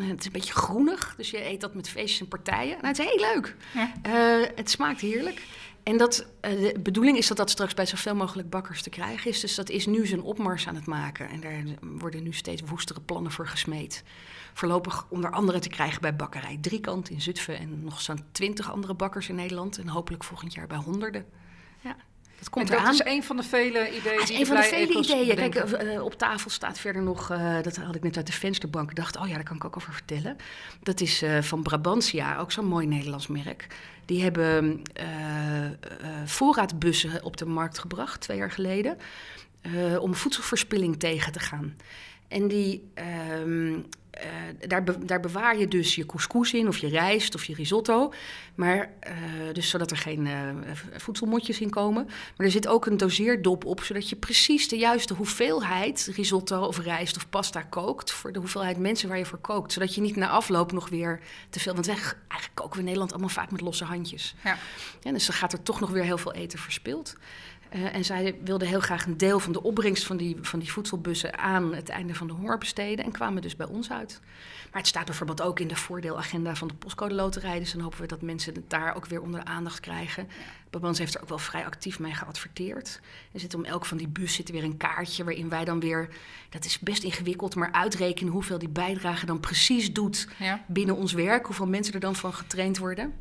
Het is een beetje groenig, dus je eet dat met feestjes en partijen. Nou, het is heel leuk. Ja. Uh, het smaakt heerlijk. En dat, uh, de bedoeling is dat dat straks bij zoveel mogelijk bakkers te krijgen is. Dus dat is nu zijn opmars aan het maken. En daar worden nu steeds woestere plannen voor gesmeed. Voorlopig onder andere te krijgen bij bakkerij Driekant in Zutphen... en nog zo'n twintig andere bakkers in Nederland. En hopelijk volgend jaar bij honderden. Ja. Dat komt en dat is een van de vele ideeën. Dat is een van de vele ideeën. Kijk, uh, op tafel staat verder nog, uh, dat had ik net uit de vensterbank gedacht. Oh ja, daar kan ik ook over vertellen. Dat is uh, van Brabantia, ook zo'n mooi Nederlands merk. Die hebben voorraadbussen op de markt gebracht, twee jaar geleden. om voedselverspilling tegen te gaan. En die, uh, daar, be daar, bewaar je dus je couscous in, of je rijst, of je risotto. Maar, uh, dus zodat er geen uh, voedselmotjes in komen. Maar er zit ook een doseerdop op, zodat je precies de juiste hoeveelheid risotto of rijst of pasta kookt. Voor de hoeveelheid mensen waar je voor kookt. Zodat je niet na afloop nog weer te veel. Want wij, eigenlijk koken we in Nederland allemaal vaak met losse handjes. Ja. ja dus dan gaat er toch nog weer heel veel eten verspild. Uh, en zij wilden heel graag een deel van de opbrengst van die, van die voedselbussen aan het einde van de honger besteden en kwamen dus bij ons uit. Maar het staat bijvoorbeeld ook in de voordeelagenda van de postcode loterij, dus dan hopen we dat mensen het daar ook weer onder aandacht krijgen. Babans heeft er ook wel vrij actief mee geadverteerd. Er zit om elk van die bus zit weer een kaartje waarin wij dan weer, dat is best ingewikkeld, maar uitrekenen hoeveel die bijdrage dan precies doet ja. binnen ons werk, hoeveel mensen er dan van getraind worden.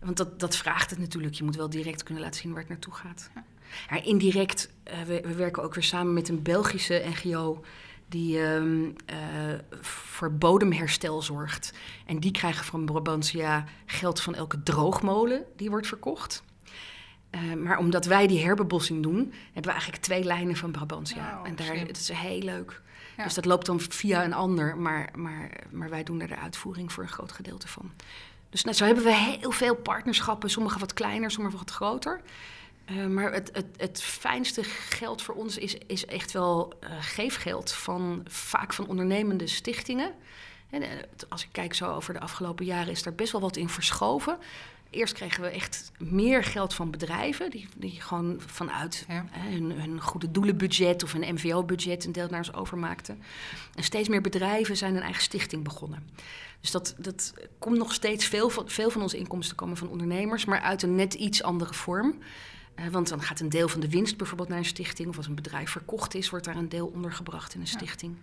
Want dat, dat vraagt het natuurlijk. Je moet wel direct kunnen laten zien waar het naartoe gaat. Ja. Ja, indirect, uh, we, we, werken ook weer samen met een Belgische NGO die um, uh, voor bodemherstel zorgt. En die krijgen van Brabantia geld van elke droogmolen die wordt verkocht. Uh, maar omdat wij die herbebossing doen, hebben we eigenlijk twee lijnen van Brabantia. Wow, en daar, het is heel leuk. Ja. Dus dat loopt dan via een ander, maar, maar, maar wij doen er de uitvoering voor een groot gedeelte van. Dus nou, zo hebben we heel veel partnerschappen, sommige wat kleiner, sommige wat groter. Uh, maar het, het, het, fijnste geld voor ons is, is echt wel uh, geefgeld van vaak van ondernemende stichtingen. En, uh, als ik kijk zo over de afgelopen jaren is daar best wel wat in verschoven. Eerst kregen we echt meer geld van bedrijven, die, die gewoon vanuit ja. hun, hun, goede doelenbudget of een MVO-budget een deel naar ons overmaakten. En steeds meer bedrijven zijn een eigen stichting begonnen. Dus dat, dat komt nog steeds veel van, veel van onze inkomsten komen van ondernemers, maar uit een net iets andere vorm. Want dan gaat een deel van de winst bijvoorbeeld naar een stichting. Of als een bedrijf verkocht is, wordt daar een deel ondergebracht in een stichting.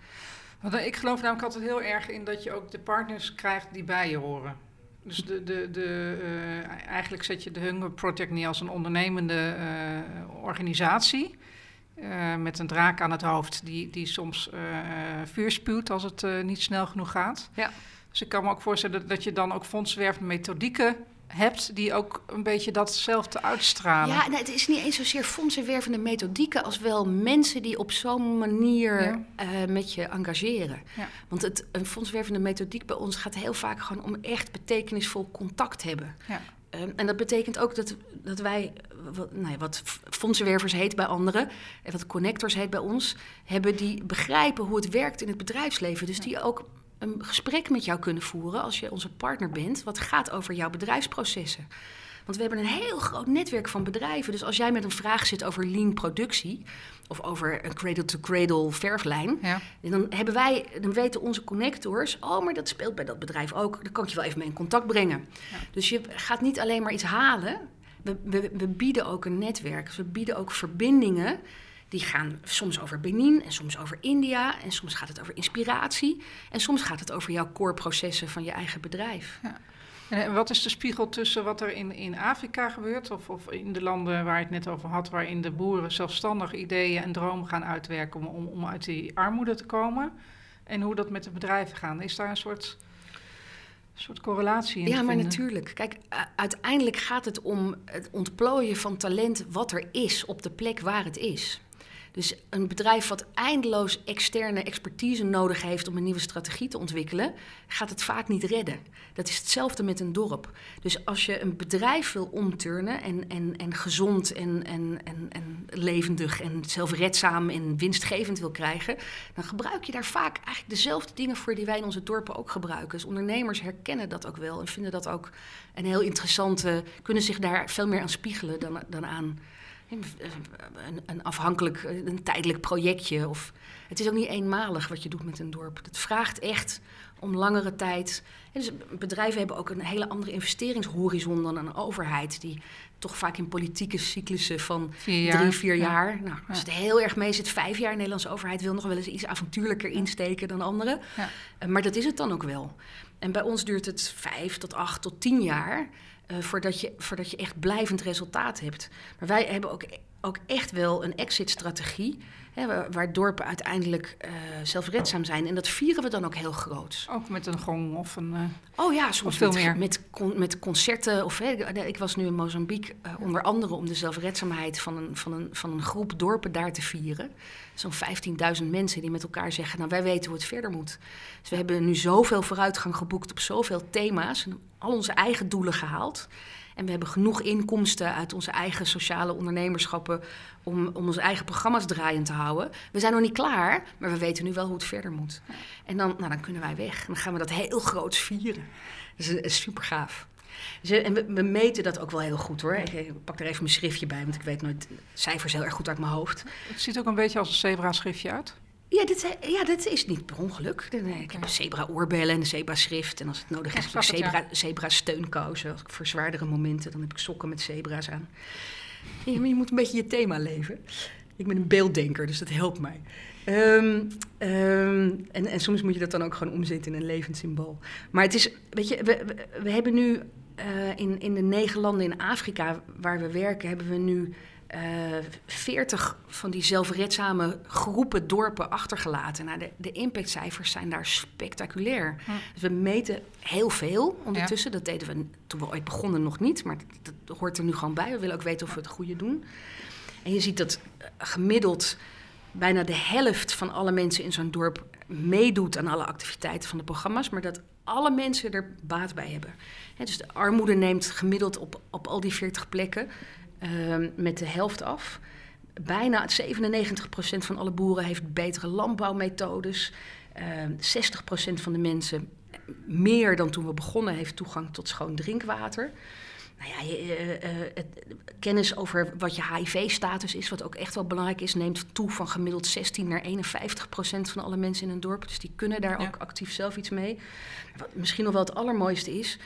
Want ik geloof namelijk altijd heel erg in dat je ook de partners krijgt die bij je horen. Dus de, de, de, uh, eigenlijk zet je de Hunger Project niet als een ondernemende uh, organisatie. met een draak aan het hoofd die, die soms vuur spuwt als het niet snel genoeg gaat. Ja. Dus ik kan me ook voorstellen dat, dat je dan ook fondswervende methodieken hebt die ook een beetje datzelfde uitstralen. Ja, nee, het is niet eens zozeer fondsenwervende methodieken als wel mensen die op zo'n manier ja. uh, met je engageren. Ja. Want het, een fondswervende methodiek bij ons gaat heel vaak gewoon om echt betekenisvol contact hebben. Ja. Um, en dat betekent ook dat, dat wij wat, nou ja, wat fondsenwervers heet bij anderen, en wat connectors heet bij ons, hebben die begrijpen hoe het werkt in het bedrijfsleven. Dus die ook een gesprek met jou kunnen voeren als je onze partner bent, wat gaat over jouw bedrijfsprocessen. Want we hebben een heel groot netwerk van bedrijven. Dus als jij met een vraag zit over lean productie of over een cradle-to-cradle verflijn, ja. dan hebben wij, dan weten onze connectors, oh, maar dat speelt bij dat bedrijf ook. Dan kan ik je wel even mee in contact brengen. Dus je gaat niet alleen maar iets halen. We, we, we bieden ook een netwerk. Dus we bieden ook verbindingen. Die gaan soms over Benin en soms over India. En soms gaat het over inspiratie. En soms gaat het over jouw core processen van je eigen bedrijf. Ja. En wat is de spiegel tussen wat er in, in Afrika gebeurt, of, of in de landen waar je het net over had, waarin de boeren zelfstandig ideeën en dromen gaan uitwerken om, om uit die armoede te komen, en hoe dat met de bedrijven gaat? Is daar een soort, soort correlatie in? Ja, maar natuurlijk. Kijk, uiteindelijk gaat het om het ontplooien van talent wat er is op de plek waar het is. Dus een bedrijf wat eindeloos externe expertise nodig heeft om een nieuwe strategie te ontwikkelen, gaat het vaak niet redden. Dat is hetzelfde met een dorp. Dus als je een bedrijf wil omturnen en, en, en gezond en, en, en, en levendig en zelfredzaam en winstgevend wil krijgen, dan gebruik je daar vaak eigenlijk dezelfde dingen voor die wij in onze dorpen ook gebruiken. Dus ondernemers herkennen dat ook wel en vinden dat ook een heel interessante, kunnen zich daar veel meer aan spiegelen dan, dan aan een, een, afhankelijk, een tijdelijk projectje. Of, het is ook niet eenmalig wat je doet met een dorp. Het vraagt echt om langere tijd. dus bedrijven hebben ook een hele andere investeringshorizon dan een overheid, die toch vaak in politieke cyclussen van drie, vier jaar. Nou, als het heel erg mee zit, vijf jaar. De Nederlandse overheid wil nog wel eens iets avontuurlijker insteken dan anderen. Ja. Eh, maar dat is het dan ook wel. En bij ons duurt het vijf tot acht tot tien jaar. Uh, voordat, je, voordat je echt blijvend resultaat hebt. Maar wij hebben ook, ook echt wel een exit-strategie. Hè, waar dorpen uiteindelijk uh, zelfredzaam zijn. En dat vieren we dan ook heel groot. Ook met een gong of een. Uh, oh ja, soms veel met, meer. Met, met concerten. Of, hè, ik was nu in Mozambique, uh, onder andere om de zelfredzaamheid van een, van, een, van een groep dorpen daar te vieren. Zo'n 15.000 mensen die met elkaar zeggen: Nou, wij weten hoe het verder moet. Dus we hebben nu zoveel vooruitgang geboekt op zoveel thema's. En al onze eigen doelen gehaald. En we hebben genoeg inkomsten uit onze eigen sociale ondernemerschappen om, om onze eigen programma's draaiend te houden. We zijn nog niet klaar, maar we weten nu wel hoe het verder moet. En dan, nou, dan kunnen wij weg. En dan gaan we dat heel groot vieren. Dat is, super gaaf. Dus, en we, we, meten dat ook wel heel goed hoor. Ik, pak er even mijn schriftje bij, want ik weet nooit cijfers heel erg goed uit mijn hoofd. Het ziet ook een beetje als een zebra-schriftje uit. Ja, dit, ja, dat is niet per ongeluk. Ik heb zebra-oorbellen en een zebra-schrift. En als het nodig is, heb ik zebra, zebra-steunkousen. Als ik voor zwaardere momenten, dan heb ik sokken met zebra's aan. Ja, maar je moet een beetje je thema leven. Ik ben een beelddenker, dus dat helpt mij. Ehm, ehm, en, en soms moet je dat dan ook gewoon omzetten in een levend symbool. Maar het is, weet je, we, we, hebben nu uh, in, in de negen landen in Afrika waar we werken, hebben we nu uh, eh, 40 van die zelfredzame groepen dorpen achtergelaten. Nou, de, de impactcijfers zijn daar spectaculair. Dus we meten heel veel ondertussen. Dat deden we toen we ooit begonnen nog niet, maar dat, dat, hoort er nu gewoon bij. We willen ook weten of we het goede doen. En je ziet dat eh, gemiddeld bijna de helft van alle mensen in zo'n dorp meedoet aan alle activiteiten van de programma's, maar dat alle mensen er baat bij hebben. dus de armoede neemt gemiddeld op, op al die 40 plekken Ehm, met de helft af. Bijna 97% van alle boeren heeft betere landbouwmethodes. Uh, ehm, 60% van de mensen, meer dan toen we begonnen, heeft toegang tot schoon drinkwater. Nou ja, je, uh, het, kennis over wat je HIV-status is, wat ook echt wel belangrijk is, neemt toe van gemiddeld 16 naar 51 procent van alle mensen in een dorp. Dus die kunnen daar ook actief zelf iets mee. Wat misschien nog wel het allermooiste is,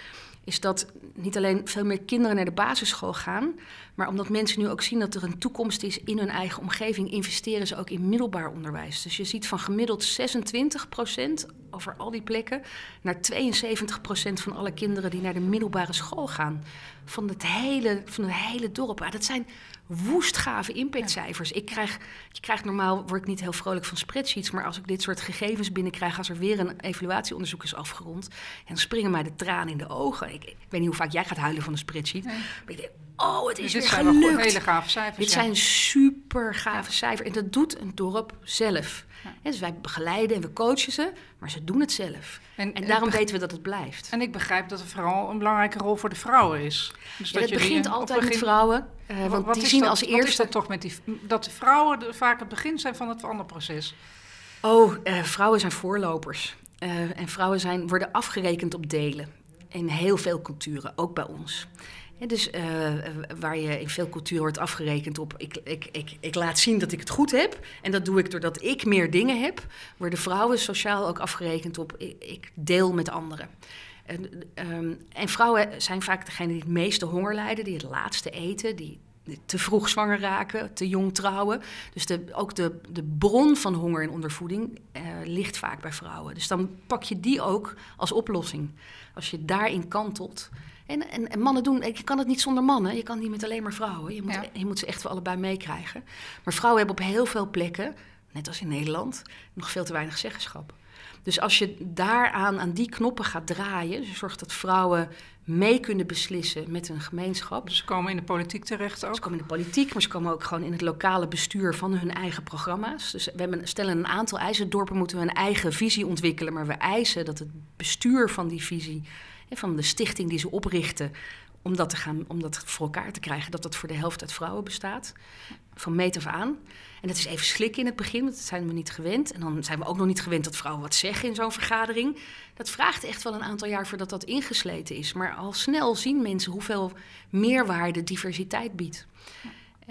is dat niet alleen veel meer kinderen naar de basisschool gaan, maar omdat mensen nu ook zien dat er een toekomst is in hun eigen omgeving, investeren ze ook in middelbaar onderwijs. Dus je ziet van gemiddeld 26 procent over al die plekken naar 72 procent van alle kinderen die naar de middelbare school gaan. Van het hele, van het hele dorp. Ah, dat zijn woestgave impactcijfers. Ik krijg, je krijgt normaal, word ik niet heel vrolijk van spreadsheets, maar als ik dit soort gegevens binnenkrijg, als er weer een evaluatieonderzoek is afgerond, dan springen mij de tranen in de ogen. Ik, ik weet niet hoe vaak jij gaat huilen van een spreadsheet. Maar ik denk, oh, het is dit weer zijn gelukt. hele gave cijfers. Dit zijn super gave cijfers. En dat doet een dorp zelf. dus wij begeleiden en we coachen ze, maar ze doen het zelf. En, en daarom weten we dat het blijft. En ik begrijp dat er vooral een belangrijke rol voor de vrouwen is. Dus dat het begint altijd met vrouwen. Uh, want wat die zien als eerste. Wat is dat toch met die dat de vrouwen de, vaak het begin zijn van het proces? Oh, uh, vrouwen zijn voorlopers. Uh, en vrouwen zijn, worden afgerekend op delen. In heel veel culturen, ook bij ons dus uh, waar je in veel culturen wordt afgerekend op ik, ik, ik, laat zien dat ik het goed heb. En dat doe ik doordat ik meer dingen heb. Worden vrouwen sociaal ook afgerekend op ik, deel met anderen. En, um, en, vrouwen zijn vaak degene die het meeste honger lijden, die het laatste eten, die te vroeg zwanger raken, te jong trouwen. Dus de, ook de, de bron van honger en ondervoeding uh, ligt vaak bij vrouwen. Dus dan pak je die ook als oplossing. Als je daarin kantelt, en, en, en, mannen doen, je kan het niet zonder mannen. Je kan niet met alleen maar vrouwen. Je moet, je moet ze echt voor allebei meekrijgen. Maar vrouwen hebben op heel veel plekken, net als in Nederland, nog veel te weinig zeggenschap. Dus als je daaraan aan die knoppen gaat draaien, dus zorgt dat vrouwen mee kunnen beslissen met een gemeenschap. Dus ze komen in de politiek terecht ook? Ze komen in de politiek, maar ze komen ook gewoon in het lokale bestuur van hun eigen programma's. Dus we hebben, stellen een aantal eisen. Dorpen moeten we een eigen visie ontwikkelen, maar we eisen dat het bestuur van die visie van de stichting die ze oprichten om dat, te gaan, om dat voor elkaar te krijgen, dat dat voor de helft uit vrouwen bestaat. Van meet af aan. En dat is even slikken in het begin, want dat zijn we niet gewend. En dan zijn we ook nog niet gewend dat vrouwen wat zeggen in zo'n vergadering. Dat vraagt echt wel een aantal jaar voordat dat ingesleten is. Maar al snel zien mensen hoeveel meerwaarde diversiteit biedt.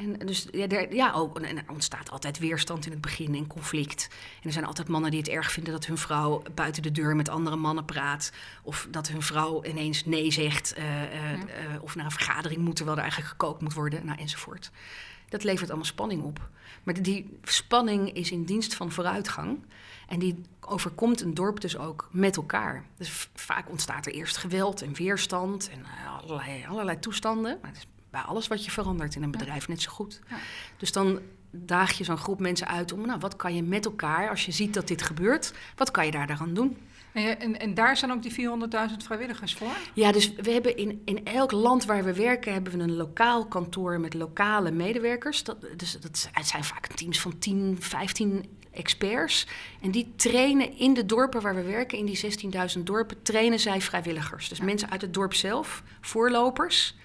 En dus ja, er, ja ook, en er ontstaat altijd weerstand in het begin en conflict. En er zijn altijd mannen die het erg vinden dat hun vrouw buiten de deur met andere mannen praat. Of dat hun vrouw ineens nee zegt. Uh, uh, uh, of naar een vergadering moet terwijl er eigenlijk gekookt moet worden, nou, enzovoort. Dat levert allemaal spanning op. Maar die spanning is in dienst van vooruitgang. En die overkomt een dorp dus ook met elkaar. Dus vaak ontstaat er eerst geweld en weerstand en allerlei, allerlei toestanden. Maar het is bij alles wat je verandert in een bedrijf net zo goed. Ja. Dus dan daag je zo'n groep mensen uit om, nou, wat kan je met elkaar, als je ziet dat dit gebeurt, wat kan je daar dan doen? En, en, en, daar zijn ook die 400.000 vrijwilligers voor? Ja, dus we hebben in, in elk land waar we werken, hebben we een lokaal kantoor met lokale medewerkers. Dat, dus dat zijn vaak teams van 10, 15 experts. En die trainen in de dorpen waar we werken, in die 16.000 dorpen, trainen zij vrijwilligers. Dus mensen uit het dorp zelf, voorlopers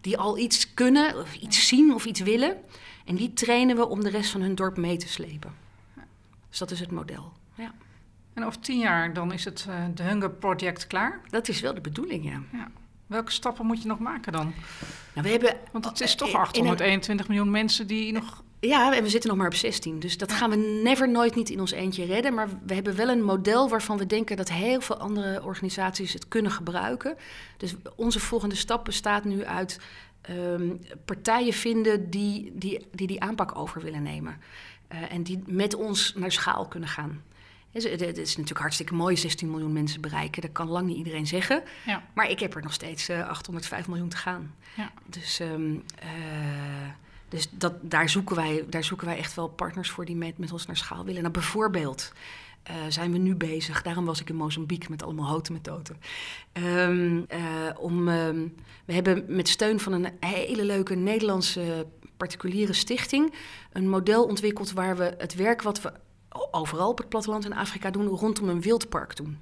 die al iets kunnen, of iets zien of iets willen. En die trainen we om de rest van hun dorp mee te slepen. Dus dat is het model. Ja. En over tien jaar dan is het uh, de Hunger Project klaar? Dat is wel de bedoeling, ja. ja. Welke stappen moet je nog maken dan? Nou, we hebben, Want het is toch 821 eh, miljoen mensen die nog ja, en we zitten nog maar op 16. Dus dat gaan we never nooit niet in ons eentje redden. Maar we hebben wel een model waarvan we denken dat heel veel andere organisaties het kunnen gebruiken. Dus onze volgende stap bestaat nu uit ehm, partijen vinden die die, die die aanpak over willen nemen. Uh, en die met ons naar schaal kunnen gaan. Het is natuurlijk hartstikke mooi, 16 miljoen mensen bereiken. Dat kan lang niet iedereen zeggen. Ja. Maar ik heb er nog steeds uh, eh, 805 miljoen te gaan. Ja. Dus... Um, dus dat, daar, zoeken wij, daar zoeken wij echt wel partners voor die met, met ons naar schaal willen. Nou, bijvoorbeeld uh, zijn we nu bezig, daarom was ik in Mozambique met allemaal houten methoden. Um, we hebben met steun van een hele leuke Nederlandse particuliere stichting een model ontwikkeld waar we het werk wat we overal op het platteland in Afrika doen, rondom een wildpark doen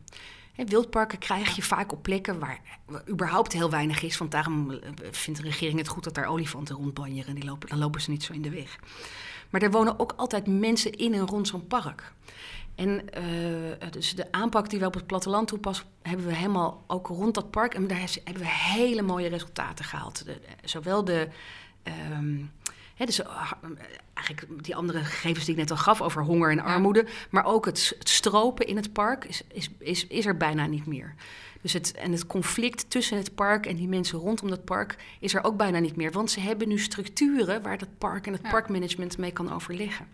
wildparken krijg je vaak op plekken waar überhaupt heel weinig is. Want daarom eh, vindt de regering het goed dat daar olifanten rondbanjeren. Die lopen, dan lopen ze niet zo in de weg. Maar er wonen ook altijd mensen in en rond zo'n park. En uh, dus de aanpak die we op het platteland toepassen, hebben we helemaal ook rond dat park. En daar hebben we hele mooie resultaten gehaald. De, zowel de. Um, dus uh, eigenlijk die andere gegevens die ik net al gaf over honger en armoede. Maar ook het, het, stropen in het park is, is, is, is er bijna niet meer. Dus het, en het conflict tussen het park en die mensen rondom dat park is er ook bijna niet meer. Want ze hebben nu structuren waar dat park en het parkmanagement mee kan overleggen.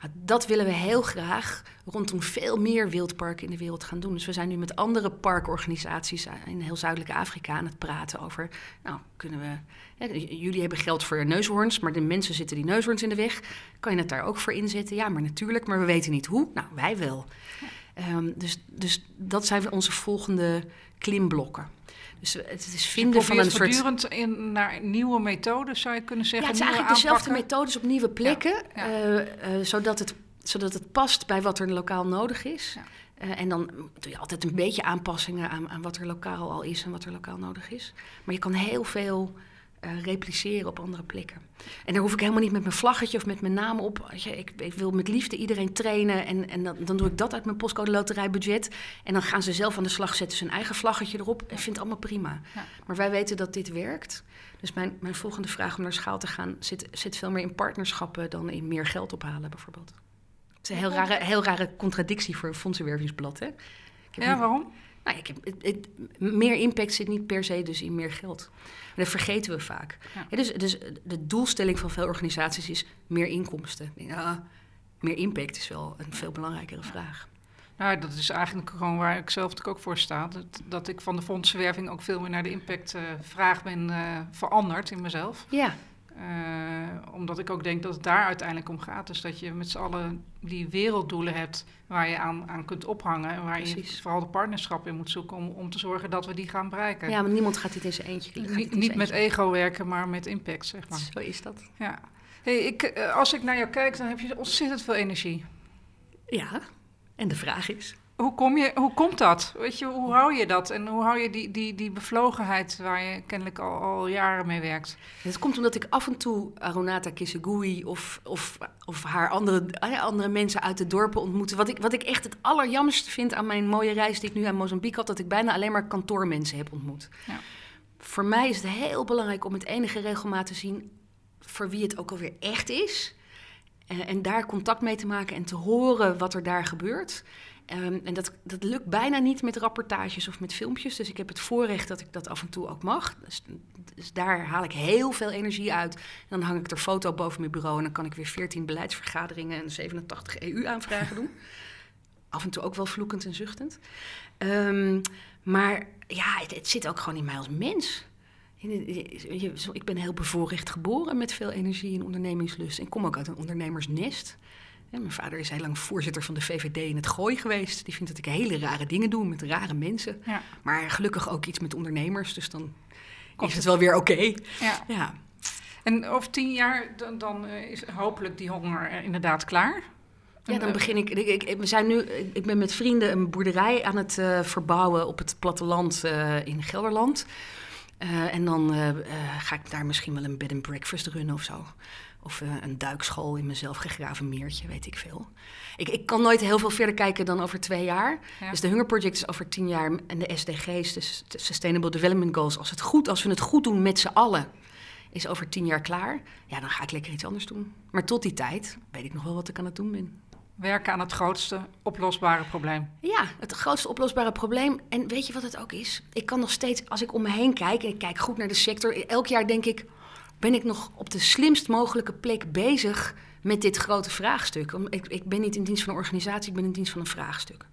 Nou, dat willen we heel graag rondom veel meer wildparken in de wereld gaan doen. Dus we zijn nu met andere parkorganisaties in heel Zuidelijk Afrika aan het praten over. Nou, kunnen we. Jullie hebben geld voor neushoorns, maar de mensen zitten die neushoorns in de weg. Kan je het daar ook voor inzetten? Ja, maar natuurlijk, maar we weten niet hoe. Nou, wij wel. Ehm, dus, dus dat zijn onze volgende klimblokken. Dus het is Dus vinden van een soort... voortdurend in, naar nieuwe methodes, zou je kunnen Ja, zeggen. het is nieuwe eigenlijk dezelfde methodes op nieuwe plekken, ja. eh, eh, zodat, het, zodat het past bij wat er lokaal nodig is. Ja. Eh, en dan doe je altijd een beetje aanpassingen aan, aan wat er lokaal al is en wat er lokaal nodig is. Maar je kan heel veel eh, repliceren op andere plekken. En daar hoef ik helemaal niet met mijn vlaggetje of met mijn naam op. Ik, ik wil met liefde iedereen trainen en, en dan, dan doe ik dat uit mijn postcode loterijbudget. En dan gaan ze zelf aan de slag zetten, ze hun eigen vlaggetje erop. Ik vind het allemaal prima. Ja. Maar wij weten dat dit werkt. Dus mijn, mijn volgende vraag om naar schaal te gaan zit, zit veel meer in partnerschappen dan in meer geld ophalen, bijvoorbeeld. Het is een heel rare, heel rare contradictie voor een fondsenwervingsblad. Hè? Ja, waarom? Nou, ik heb, het, het- meer impact zit niet per se dus in meer geld. En dat vergeten we vaak. Ja. Ja, dus, dus de doelstelling van veel organisaties is meer inkomsten. Ja, meer impact is wel een veel belangrijkere vraag. Nou, dat is eigenlijk gewoon waar ik zelf ook voor sta. Dat, dat ik van de fondsenwerving ook veel meer naar de impactvraag ben eh, veranderd in mezelf. Ja, Eh, omdat ik ook denk dat het daar uiteindelijk om gaat. Dus dat je met z'n allen die werelddoelen hebt waar je aan, aan kunt ophangen. En waar Precies. je vooral de partnerschap in moet zoeken om, om te zorgen dat we die gaan bereiken. ja, maar niemand gaat dit in zijn eentje. niet niet met ego werken, maar met impact, zeg maar. Zo is dat. Ja. Hey, ik, eh, als ik naar jou kijk, dan heb je ontzettend veel energie. Ja, en de vraag is... Hoe, kom je, hoe komt dat? Weet je, hoe hou je dat? En hoe hou je die, die, die bevlogenheid waar je kennelijk al, al jaren mee werkt? Het komt omdat ik af en toe Arunata Kisegui of, of, of haar andere, ja, andere mensen uit de dorpen ontmoet. Wat ik, wat ik echt het allerjammerste vind aan mijn mooie reis die ik nu aan Mozambique had, dat ik bijna alleen maar kantoormensen heb ontmoet. Ja. Voor mij is het heel belangrijk om met enige regelmaat te zien voor wie het ook alweer echt is. Eh, en daar contact mee te maken en te horen wat er daar gebeurt. Ehm, en dat, dat lukt bijna niet met rapportages of met filmpjes. Dus ik heb het voorrecht dat ik dat af en toe ook mag. Dus, dus daar haal ik heel veel energie uit. En dan hang ik er foto boven mijn bureau en dan kan ik weer 14 beleidsvergaderingen en 87 EU-aanvragen doen. Af en toe ook wel vloekend en zuchtend. Ehm, maar ja, het, zit ook gewoon in mij als mens. Ik ben heel bevoorrecht geboren met veel energie en ondernemingslust. En kom ook uit een ondernemersnest. Ja, mijn vader is heel lang voorzitter van de VVD in het Gooi geweest. Die vindt dat ik hele rare dingen doe met rare mensen. Ja. Maar gelukkig ook iets met ondernemers. Dus dan Komt is het wel weer oké. Ja. Ja. En over tien jaar, dan, dan eh, is hopelijk die honger eh, inderdaad klaar. Ja, dan eh, begin ik, ik, ik- We zijn nu. Ik ben met vrienden een boerderij aan het verbouwen op het platteland in Gelderland. En dan ga ik daar misschien wel een bed and breakfast runnen of zo. Of eh, een duikschool in mezelf gegraven meertje, weet ik veel. Ik, ik kan nooit heel veel verder kijken dan over twee jaar. Ja. Dus de Hunger Project is over tien jaar. En de SDG's, dus de Sustainable Development Goals. Als, het goed, als we het goed doen met z'n allen, is over tien jaar klaar. Ja, dan ga ik lekker iets anders doen. Maar tot die tijd weet ik nog wel wat ik aan het doen ben. werken aan het grootste oplosbare probleem. Ja, het grootste oplosbare probleem. En weet je wat het ook is? Ik kan nog steeds, als ik om me heen kijk en ik kijk goed naar de sector, elk jaar denk ik, ben ik nog op de slimst mogelijke plek bezig met dit grote vraagstuk? Ik, ik ben niet in dienst van een organisatie, ik ben in dienst van een vraagstuk.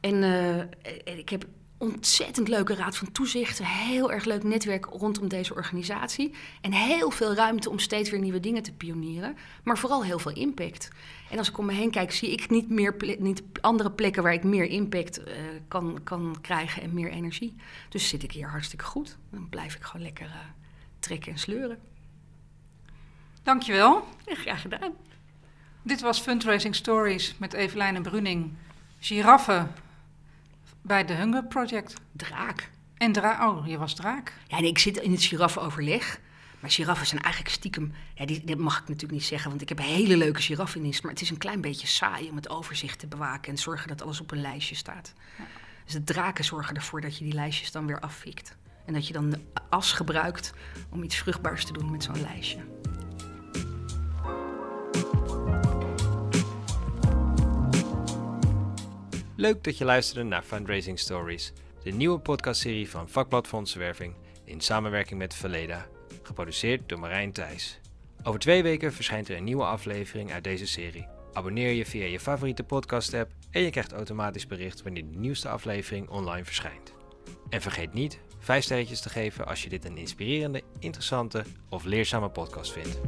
En eh, ik heb ontzettend leuke raad van toezicht, een heel erg leuk netwerk rondom deze organisatie en heel veel ruimte om steeds weer nieuwe dingen te pionieren, maar vooral heel veel impact. En als ik om me heen kijk, zie ik niet, meer niet andere plekken waar ik meer impact eh, kan, kan krijgen en meer energie. Dus zit ik hier hartstikke goed. Dan blijf ik gewoon lekker eh, trekken en sleuren. Dankjewel. Ja, graag gedaan. Dit was Fundraising Stories met Eveline Bruning. Giraffen bij de Hunger Project. Draak. En dra oh, je was draak. Ja, nee, ik zit in het giraffenoverleg. Maar giraffen zijn eigenlijk stiekem... Ja, die, dat mag ik natuurlijk niet zeggen, want ik heb een hele leuke giraf in dienst. Maar het is een klein beetje saai om het overzicht te bewaken... en zorgen dat alles op een lijstje staat. Dus de draken zorgen ervoor dat je die lijstjes dan weer afvikt. En dat je dan de as gebruikt om iets vruchtbaars te doen met zo'n lijstje. Leuk dat je luisterde naar Fundraising Stories, de nieuwe podcastserie van Vakblad Fondsenwerving in samenwerking met Verleda, geproduceerd door Marijn Thijs. Over twee weken verschijnt er een nieuwe aflevering uit deze serie. Abonneer je via je favoriete podcast-app en je krijgt automatisch bericht wanneer de nieuwste aflevering online verschijnt. En vergeet niet 5 sterretjes te geven als je dit een inspirerende, interessante of leerzame podcast vindt.